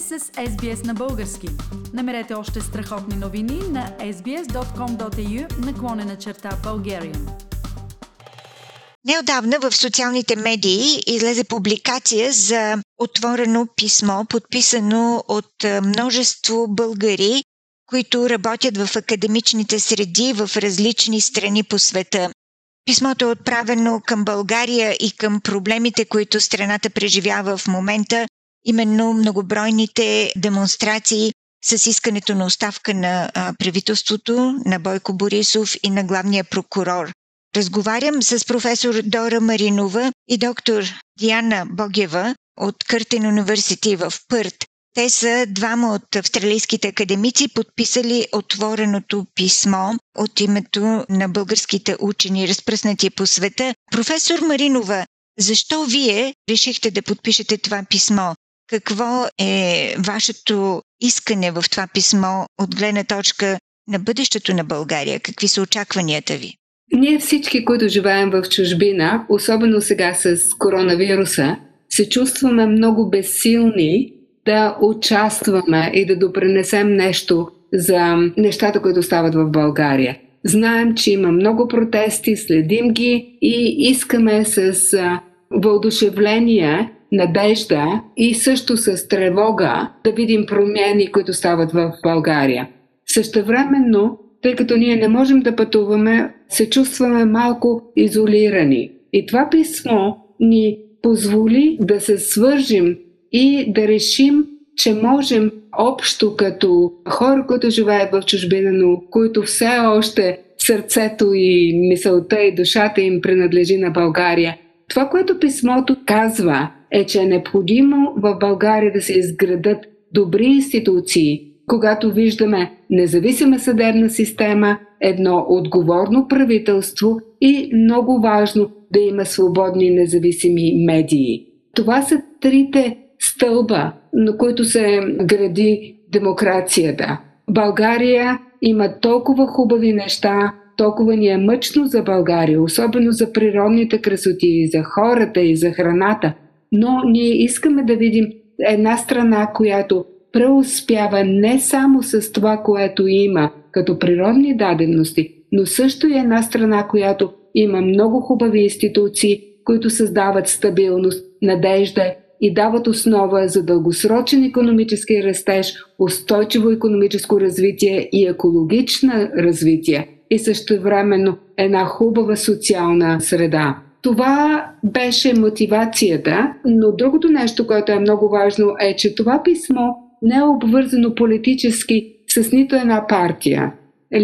сте с SBS на български. Намерете още страхотни новини на sbs.com.au наклонена черта Bulgarian. Неодавна в социалните медии излезе публикация за отворено писмо, подписано от множество българи, които работят в академичните среди в различни страни по света. Писмото е отправено към България и към проблемите, които страната преживява в момента, именно многобройните демонстрации с искането на оставка на правителството, на Бойко Борисов и на главния прокурор. Разговарям с професор Дора Маринова и доктор Диана Богева от Къртен университет в Пърт. Те са двама от австралийските академици, подписали отвореното писмо от името на българските учени, разпръснати по света. Професор Маринова, защо вие решихте да подпишете това писмо? Какво е вашето искане в това писмо от гледна точка на бъдещето на България? Какви са очакванията ви? Ние всички, които живеем в чужбина, особено сега с коронавируса, се чувстваме много безсилни да участваме и да допренесем нещо за нещата, които стават в България. Знаем, че има много протести, следим ги и искаме с въодушевление, надежда и също с тревога да видим промени, които стават в България. Същевременно, тъй като ние не можем да пътуваме, се чувстваме малко изолирани. И това писмо ни позволи да се свържим и да решим, че можем общо като хора, които живеят в чужбина, но които все още сърцето и мисълта и душата им принадлежи на България. Това, което писмото казва, е, че е необходимо в България да се изградат добри институции, когато виждаме независима съдебна система, едно отговорно правителство и много важно да има свободни независими медии. Това са трите стълба, на които се гради демокрацията. България има толкова хубави неща, толкова ни е мъчно за България, особено за природните красоти, за хората и за храната. Но ние искаме да видим една страна, която преуспява не само с това, което има като природни дадености, но също и една страна, която има много хубави институции, които създават стабилност, надежда и дават основа за дългосрочен економически растеж, устойчиво економическо развитие и екологична развитие и също времено една хубава социална среда. Това беше мотивацията, но другото нещо, което е много важно е, че това писмо не е обвързано политически с нито една партия.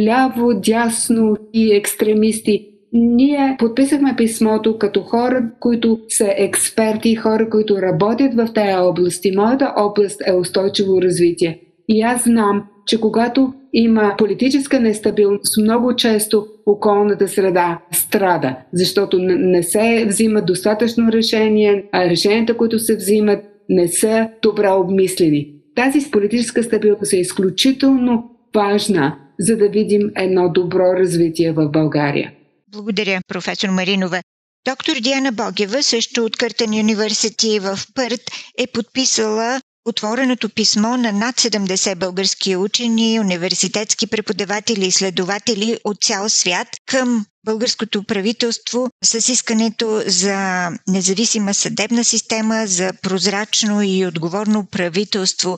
Ляво, дясно и екстремисти ние подписахме писмото като хора, които са експерти, хора, които работят в тази област. И моята област е устойчиво развитие. И аз знам, че когато има политическа нестабилност, много често околната среда страда, защото не се взимат достатъчно решения, а решенията, които се взимат, не са добре обмислени. Тази политическа стабилност е изключително важна, за да видим едно добро развитие в България. Благодаря, професор Маринова. Доктор Диана Богева, също от Къртен университет в Пърт, е подписала отвореното писмо на над 70 български учени, университетски преподаватели и изследователи от цял свят към българското правителство с искането за независима съдебна система, за прозрачно и отговорно правителство.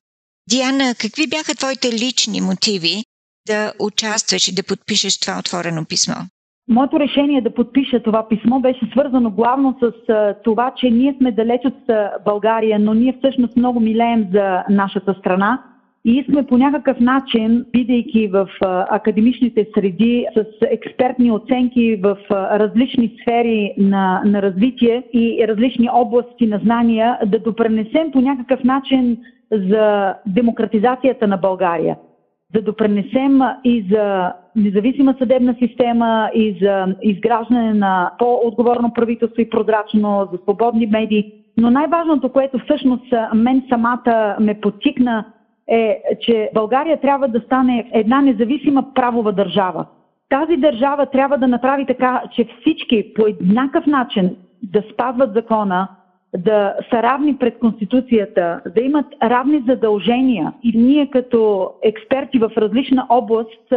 Диана, какви бяха твоите лични мотиви да участваш и да подпишеш това отворено писмо? Моето решение да подпиша това писмо беше свързано главно с това, че ние сме далеч от България, но ние всъщност много милеем за нашата страна и искаме по някакъв начин, бидейки в академичните среди с експертни оценки в различни сфери на, на развитие и различни области на знания, да допренесем по някакъв начин за демократизацията на България да допренесем и за независима съдебна система, и за изграждане на по-отговорно правителство и прозрачно, за свободни медии. Но най-важното, което всъщност мен самата ме подтикна, е, че България трябва да стане една независима правова държава. Тази държава трябва да направи така, че всички по еднакъв начин да спазват закона, да са равни пред Конституцията, да имат равни задължения и ние като експерти в различна област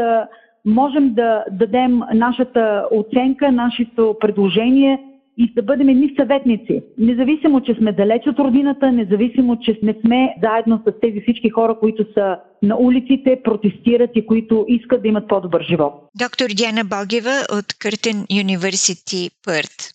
можем да дадем нашата оценка, нашето предложение и да бъдем едни съветници. Независимо, че сме далеч от родината, независимо, че не сме заедно с тези всички хора, които са на улиците, протестират и които искат да имат по-добър живот. Доктор Диана Богева от Къртен University, Пърт.